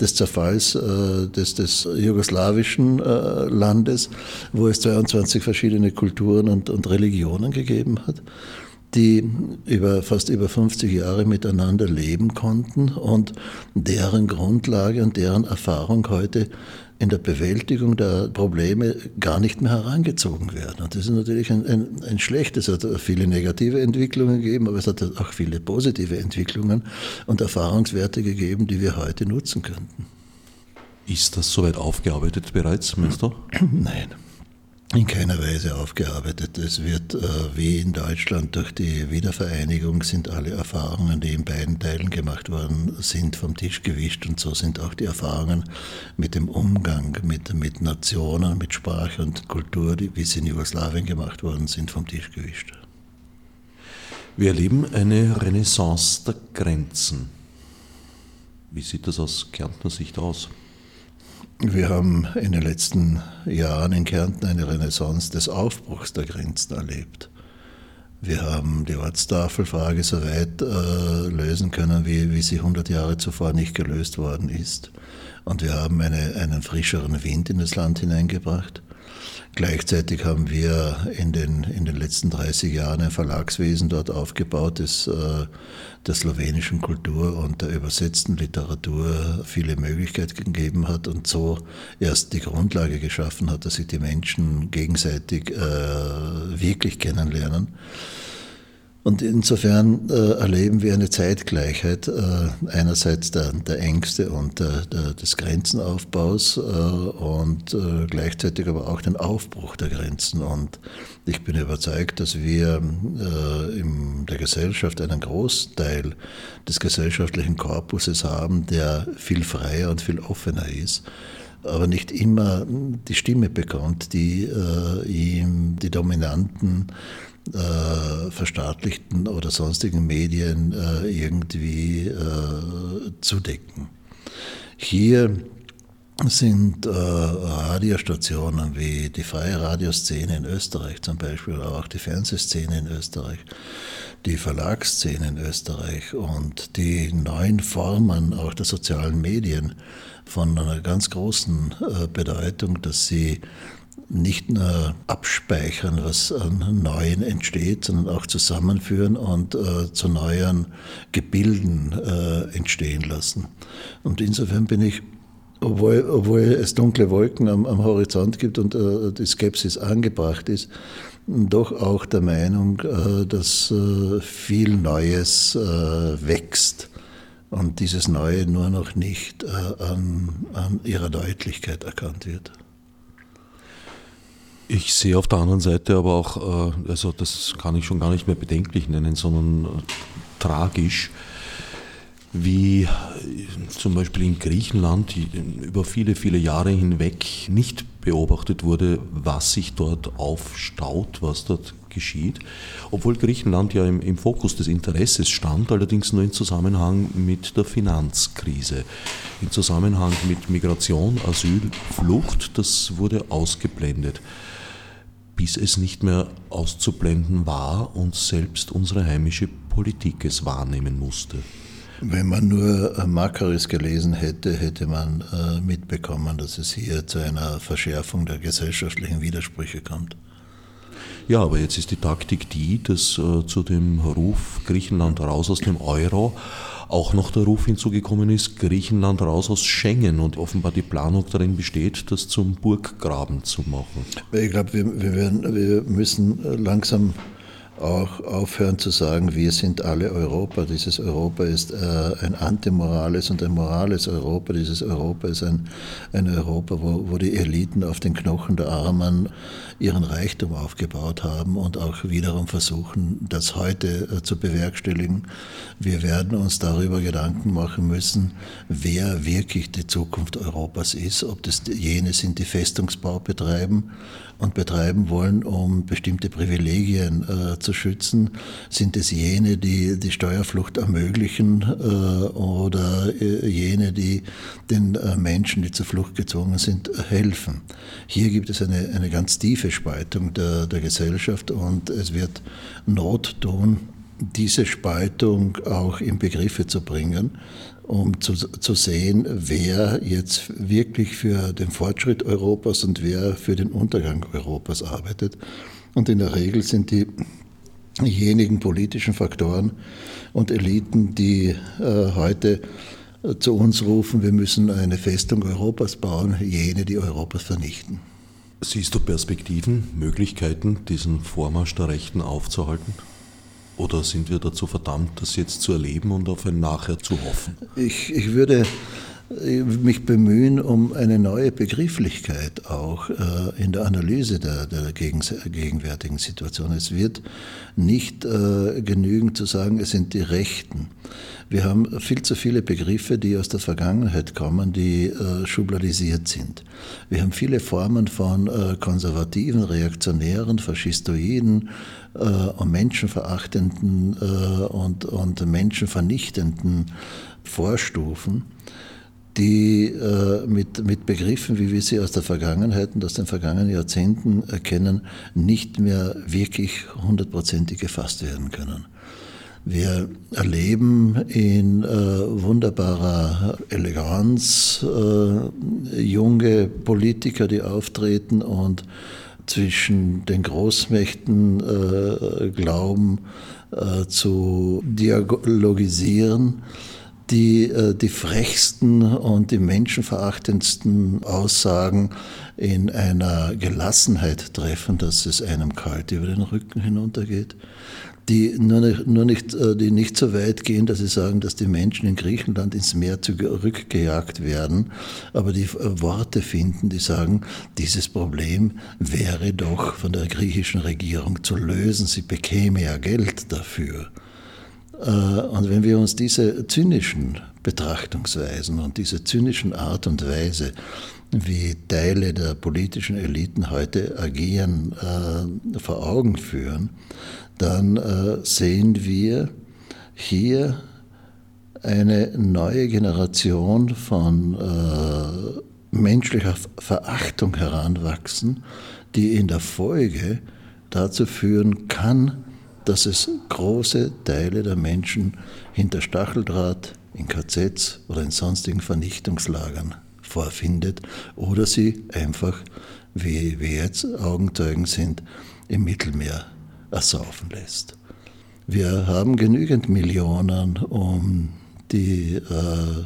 des Zerfalls äh, des, des jugoslawischen äh, Landes, wo es 22 verschiedene Kulturen und, und Religionen gegeben hat die über fast über 50 Jahre miteinander leben konnten und deren Grundlage und deren Erfahrung heute in der Bewältigung der Probleme gar nicht mehr herangezogen werden. Und das ist natürlich ein, ein, ein schlechtes. Es hat viele negative Entwicklungen gegeben, aber es hat auch viele positive Entwicklungen und Erfahrungswerte gegeben, die wir heute nutzen könnten. Ist das soweit aufgearbeitet bereits, meinst du? Nein in keiner Weise aufgearbeitet. Es wird äh, wie in Deutschland durch die Wiedervereinigung sind alle Erfahrungen, die in beiden Teilen gemacht worden sind, vom Tisch gewischt und so sind auch die Erfahrungen mit dem Umgang mit, mit Nationen, mit Sprache und Kultur, die, wie sie in Jugoslawien gemacht worden sind, vom Tisch gewischt. Wir erleben eine Renaissance der Grenzen. Wie sieht das aus Kärntner Sicht aus? Wir haben in den letzten Jahren in Kärnten eine Renaissance des Aufbruchs der Grenzen erlebt. Wir haben die Ortstafelfrage so weit äh, lösen können, wie, wie sie 100 Jahre zuvor nicht gelöst worden ist. Und wir haben eine, einen frischeren Wind in das Land hineingebracht. Gleichzeitig haben wir in den, in den letzten 30 Jahren ein Verlagswesen dort aufgebaut, das äh, der slowenischen Kultur und der übersetzten Literatur viele Möglichkeiten gegeben hat und so erst die Grundlage geschaffen hat, dass sich die Menschen gegenseitig äh, wirklich kennenlernen. Und insofern äh, erleben wir eine Zeitgleichheit äh, einerseits der, der, Ängste und der, der, des Grenzenaufbaus äh, und äh, gleichzeitig aber auch den Aufbruch der Grenzen. Und ich bin überzeugt, dass wir äh, in der Gesellschaft einen Großteil des gesellschaftlichen Korpuses haben, der viel freier und viel offener ist aber nicht immer die Stimme bekommt, die äh, ihm die dominanten äh, verstaatlichten oder sonstigen Medien äh, irgendwie äh, zu decken. Hier sind äh, Radiostationen wie die freie Radioszene in Österreich zum Beispiel, aber auch die Fernsehszene in Österreich, die Verlagsszene in Österreich und die neuen Formen auch der sozialen Medien von einer ganz großen äh, Bedeutung, dass sie nicht nur abspeichern, was an Neuen entsteht, sondern auch zusammenführen und äh, zu neuen Gebilden äh, entstehen lassen. Und insofern bin ich, obwohl, obwohl es dunkle Wolken am, am Horizont gibt und äh, die Skepsis angebracht ist, doch auch der Meinung, äh, dass äh, viel Neues äh, wächst und dieses Neue nur noch nicht an, an ihrer Deutlichkeit erkannt wird. Ich sehe auf der anderen Seite aber auch, äh, also das kann ich schon gar nicht mehr bedenklich nennen, sondern äh, tragisch, wie äh, zum Beispiel in Griechenland über viele, viele Jahre hinweg nicht beobachtet wurde, was sich dort aufstaut, was dort geschieht, obwohl Griechenland ja im, im, Fokus des Interesses stand, allerdings nur im Zusammenhang mit der Finanzkrise. Im Zusammenhang mit Migration, Asyl, Flucht, das wurde ausgeblendet bis es nicht mehr auszublenden war und selbst unsere heimische Politik es wahrnehmen musste. Wenn man nur äh, Makaris gelesen hätte, hätte man äh, mitbekommen, dass es hier zu einer Verschärfung der gesellschaftlichen Widersprüche kommt. Ja, aber jetzt ist die Taktik die, dass äh, zu dem Ruf Griechenland raus aus dem Euro auch noch der Ruf hinzugekommen ist, Griechenland raus aus Schengen und offenbar die Planung darin besteht, das zum Burggraben zu machen. Ich glaube, wir, wir, wir müssen langsam auch aufhören zu sagen, wir sind alle Europa. Dieses Europa ist äh, ein antimorales und ein morales Europa. Dieses Europa ist ein, ein Europa, wo, wo die Eliten auf den Knochen der Armen ihren Reichtum aufgebaut haben und auch wiederum versuchen, das heute äh, zu bewerkstelligen. Wir werden uns darüber Gedanken machen müssen, wer wirklich die Zukunft Europas ist, ob das jene sind, die Festungsbau betreiben und betreiben wollen, um bestimmte Privilegien äh, zu schützen? Sind es jene, die die Steuerflucht ermöglichen äh, oder äh, jene, die den äh, Menschen, die zur Flucht gezwungen sind, helfen? Hier gibt es eine, eine ganz tiefe Spaltung der, der Gesellschaft und es wird Not tun, diese Spaltung auch in Begriffe zu bringen um zu, zu sehen, wer jetzt wirklich für den Fortschritt Europas und wer für den Untergang Europas arbeitet. Und in der Regel sind die diejenigen politischen Faktoren und Eliten, die äh, heute zu uns rufen, wir müssen eine Festung Europas bauen, jene, die Europas vernichten. Siehst du Perspektiven, Möglichkeiten, diesen Vormarsch der Rechten aufzuhalten? Oder sind wir dazu verdammt, das jetzt zu erleben und auf ein Nachher zu hoffen? Ich, ich würde äh, mich bemühen um eine neue Begrifflichkeit auch äh, in der Analyse der, der gegenwärtigen Situation. Es wird nicht äh, genügen zu sagen, es sind die Rechten. Wir haben viel zu viele Begriffe, die aus der Vergangenheit kommen, die äh, schubladisiert sind. Wir haben viele Formen von äh, konservativen, reaktionären, faschistoiden äh, und menschenverachtenden äh, und, und menschenvernichtenden Vorstufen die äh, mit, mit Begriffen, wie wir sie aus der Vergangenheit und aus den vergangenen Jahrzehnten erkennen, nicht mehr wirklich hundertprozentig gefasst werden können. Wir erleben in äh, wunderbarer Eleganz äh, junge Politiker, die auftreten und zwischen den Großmächten äh, glauben äh, zu dialogisieren, die äh, die frechsten und die menschenverachtendsten Aussagen in einer Gelassenheit treffen, dass es einem kalt über den Rücken hinuntergeht die nur nicht, nur nicht, äh, die nicht so weit gehen, dass sie sagen, dass die Menschen in Griechenland ins Meer zurückgejagt werden, aber die äh, Worte finden, die sagen, dieses Problem wäre doch von der griechischen Regierung zu lösen, sie bekäme ja Geld dafür. Äh, und wenn wir uns diese zynischen Betrachtungsweisen und diese zynischen Art und Weise, wie Teile der politischen Eliten heute agieren, vor Augen führen, dann äh, sehen wir hier eine neue Generation von äh, menschlicher Verachtung heranwachsen, die in der Folge dazu führen kann, dass es große Teile der Menschen hinter Stacheldraht, in KZs oder in sonstigen Vernichtungslagern vorfindet oder sie einfach, wie wir jetzt Augenzeugen sind, im Mittelmeer ersaufen lässt. Wir haben genügend Millionen, um die äh,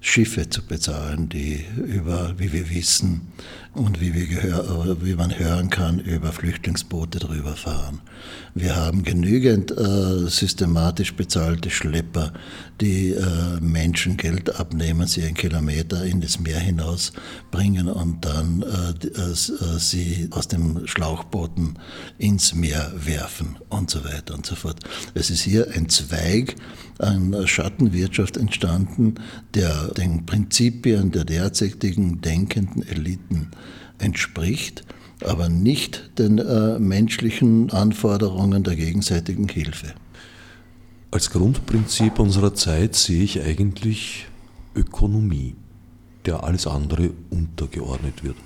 Schiffe zu bezahlen, die über, wie wir wissen und wie, wir gehör, wie man hören kann, über Flüchtlingsboote drüber fahren. Wir haben genügend äh, systematisch bezahlte Schlepper, die äh, Menschen Geld abnehmen, sie einen Kilometer in das Meer hinaus bringen und dann äh, äh, äh, sie aus dem Schlauchbooten ins Meer werfen und so weiter und so fort. Es ist hier ein Zweig einer Schattenwirtschaft entstanden, der den Prinzipien der derzeitigen denkenden Eliten entspricht aber nicht den äh, menschlichen Anforderungen der gegenseitigen Hilfe. Als Grundprinzip unserer Zeit sehe ich eigentlich Ökonomie, der alles andere untergeordnet wird.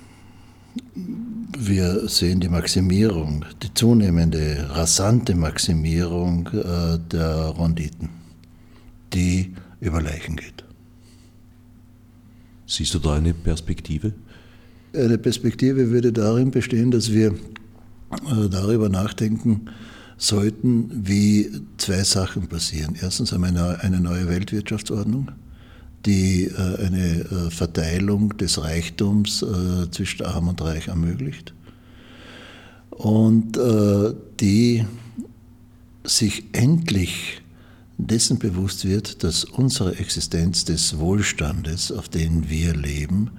Wir sehen die Maximierung, die zunehmende, rasante Maximierung äh, der Renditen, die über Leichen geht. Siehst du da eine Perspektive? Eine Perspektive würde darin bestehen, dass wir äh, darüber nachdenken sollten, wie zwei Sachen passieren. Erstens haben wir eine neue Weltwirtschaftsordnung, die äh, eine äh, Verteilung des Reichtums zwischen Arm und Reich ermöglicht und die sich endlich dessen bewusst wird, dass unsere Existenz des Wohlstandes, auf den wir leben,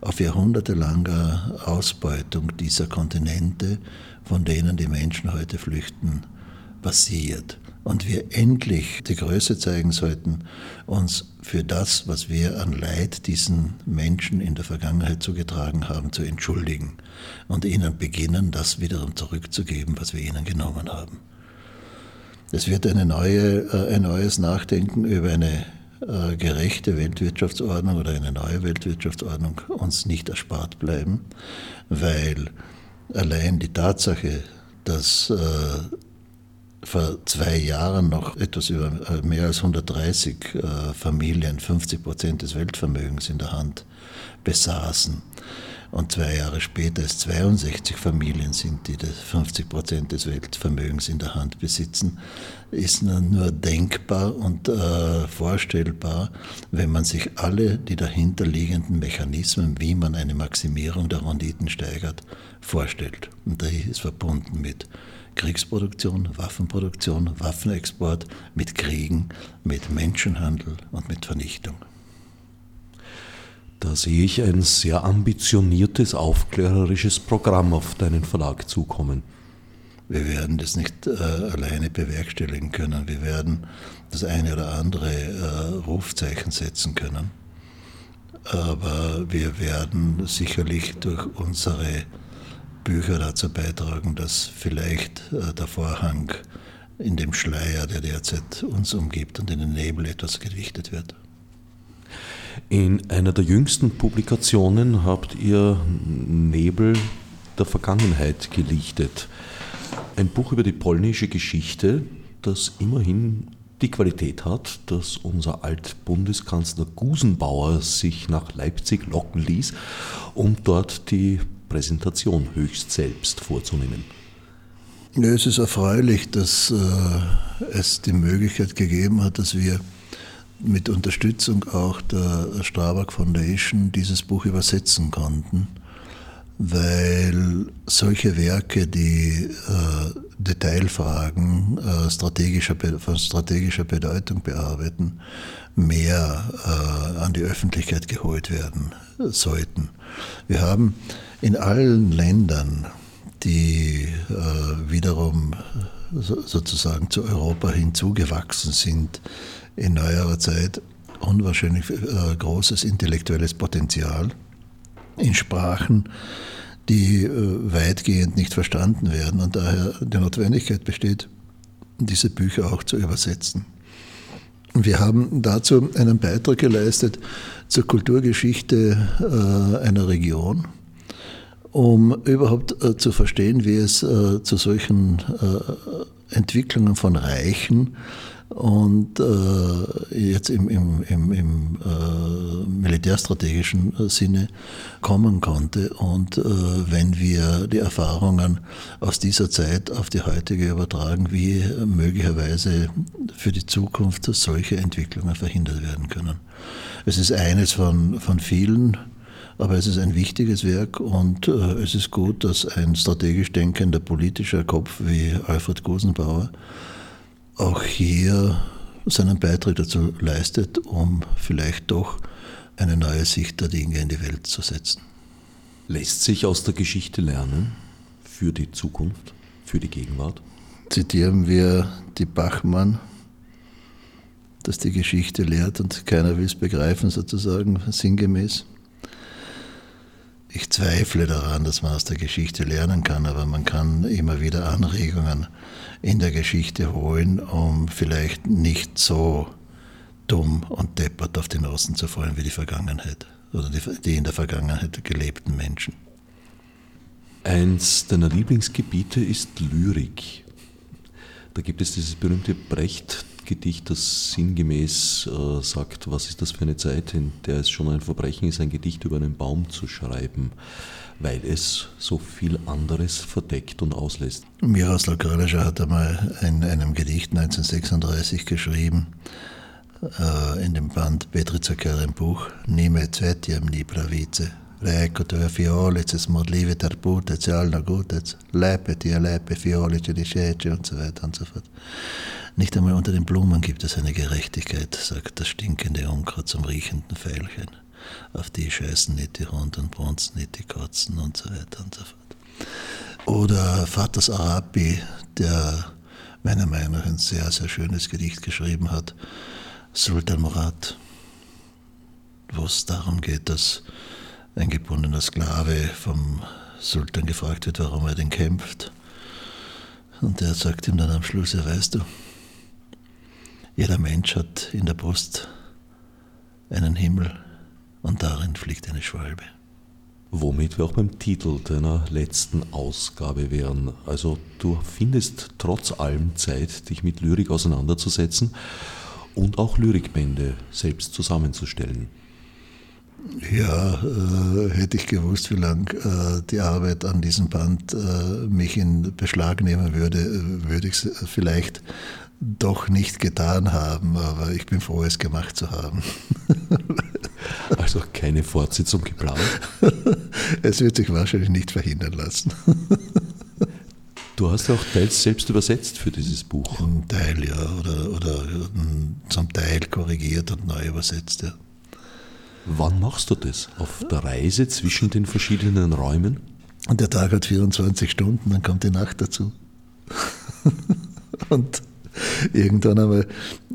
auf jahrhundertelanger Ausbeutung dieser Kontinente, von denen die Menschen heute flüchten, basiert. Und wir endlich die Größe zeigen sollten, uns für das, was wir an Leid diesen Menschen in der Vergangenheit zugetragen haben, zu entschuldigen und ihnen beginnen, das wiederum zurückzugeben, was wir ihnen genommen haben. Es wird eine neue, äh, ein neues Nachdenken über eine äh, gerechte Weltwirtschaftsordnung oder eine neue Weltwirtschaftsordnung uns nicht erspart bleiben, weil allein die Tatsache, dass äh, vor zwei Jahren noch etwas über mehr als 130 Familien 50 Prozent des Weltvermögens in der Hand besaßen, und zwei Jahre später es 62 Familien sind, die 50 Prozent des Weltvermögens in der Hand besitzen, ist nur denkbar und äh, vorstellbar, wenn man sich alle die dahinterliegenden Mechanismen, wie man eine Maximierung der Renditen steigert, vorstellt. Und das ist verbunden mit Kriegsproduktion, Waffenproduktion, Waffenexport, mit Kriegen, mit Menschenhandel und mit Vernichtung. Da sehe ich ein sehr ambitioniertes, aufklärerisches Programm auf deinen Verlag zukommen. Wir werden das nicht äh, alleine bewerkstelligen können. Wir werden das eine oder andere äh, Rufzeichen setzen können. Aber wir werden sicherlich durch unsere Bücher dazu beitragen, dass vielleicht äh, der Vorhang in dem Schleier, der derzeit uns umgibt und in den Nebel etwas gelichtet wird. In einer der jüngsten Publikationen habt ihr Nebel der Vergangenheit gelichtet. Ein Buch über die polnische Geschichte, das immerhin die Qualität hat, dass unser Altbundeskanzler Gusenbauer sich nach Leipzig locken ließ, um dort die Präsentation höchst selbst vorzunehmen. Ja, es ist erfreulich, dass äh, es die Möglichkeit gegeben hat, dass wir mit Unterstützung auch der Strabag Foundation dieses Buch übersetzen konnten, weil solche Werke, die äh, Detailfragen äh, strategischer, von strategischer Bedeutung bearbeiten, mehr äh, an die Öffentlichkeit geholt werden sollten. Wir haben in allen Ländern, die äh, wiederum so, sozusagen zu Europa hinzugewachsen sind, in neuerer Zeit unwahrscheinlich äh, großes intellektuelles Potenzial in Sprachen, die äh, weitgehend nicht verstanden werden und daher die Notwendigkeit besteht, diese Bücher auch zu übersetzen. Wir haben dazu einen Beitrag geleistet zur Kulturgeschichte äh, einer Region, um überhaupt äh, zu verstehen, wie es äh, zu solchen äh, Entwicklungen von Reichen und äh, jetzt im, im, im, im äh, militärstrategischen äh, Sinne kommen konnte. Und äh, wenn wir die Erfahrungen aus dieser Zeit auf die heutige übertragen, wie möglicherweise für die Zukunft solche Entwicklungen verhindert werden können. Es ist eines von, von vielen, aber es ist ein wichtiges Werk und äh, es ist gut, dass ein strategisch denkender politischer Kopf wie Alfred Gusenbauer auch hier seinen Beitrag dazu leistet, um vielleicht doch eine neue Sicht der Dinge in die Welt zu setzen. Lässt sich aus der Geschichte lernen für die Zukunft, für die Gegenwart? Zitieren wir die Bachmann, dass die Geschichte lehrt und keiner will es begreifen, sozusagen sinngemäß. Ich zweifle daran, dass man aus der Geschichte lernen kann, aber man kann immer wieder Anregungen in der Geschichte holen, um vielleicht nicht so dumm und deppert auf den Osten zu fallen wie die Vergangenheit oder die, die in der Vergangenheit gelebten Menschen. Eins deiner Lieblingsgebiete ist Lyrik. Da gibt es dieses berühmte Brecht Gedicht, das sinngemäß äh, sagt, was ist das für eine Zeit, in der es schon ein Verbrechen ist, ein Gedicht über einen Baum zu schreiben, weil es so viel anderes verdeckt und auslässt. Miroslav Kralischer hat einmal in einem Gedicht 1936 geschrieben, äh, in dem Band Petrica Buch, Nime cvetjem ni pravice, Rekotove fiolice smo odlivi tarpute, cialno gutec, lepe tie lepe fiolice di Schäce und so weiter und so fort. Nicht einmal unter den Blumen gibt es eine Gerechtigkeit, sagt das stinkende Unkraut zum riechenden Veilchen. Auf die scheißen nicht die Hunde und brunzen nicht die Katzen und so weiter und so fort. Oder Vaters Arabi, der meiner Meinung nach ein sehr, sehr schönes Gedicht geschrieben hat, Sultan Murad, wo es darum geht, dass ein gebundener Sklave vom Sultan gefragt wird, warum er denn kämpft. Und er sagt ihm dann am Schluss, ja weißt du, jeder Mensch hat in der Brust einen Himmel und darin fliegt eine Schwalbe. Womit wir auch beim Titel deiner letzten Ausgabe wären. Also du findest trotz allem Zeit, dich mit Lyrik auseinanderzusetzen und auch Lyrikbände selbst zusammenzustellen. Ja, äh, hätte ich gewusst, wie lang äh, die Arbeit an diesem Band äh, mich in Beschlag nehmen würde, äh, würde ich es vielleicht doch nicht getan haben, aber ich bin froh, es gemacht zu haben. *laughs* *laughs* also keine Fortsetzung geplant? *laughs* es wird sich wahrscheinlich nicht verhindern lassen. *laughs* Du hast auch teils selbst übersetzt für dieses Buch. Ein Teil, ja, oder, oder zum Teil korrigiert und neu übersetzt, ja. Wann machst du das? Auf der Reise zwischen den verschiedenen Räumen? Und der Tag hat 24 Stunden, dann kommt die Nacht dazu. und irgendwann einmal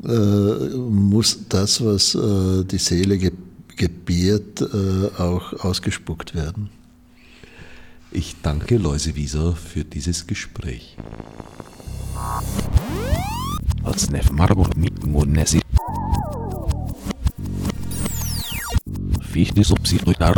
äh, muss das, was äh, die Seele ge gebiert, äh, auch ausgespuckt werden. Ich danke Läuse Wieser für dieses Gespräch. Fichte subsidiar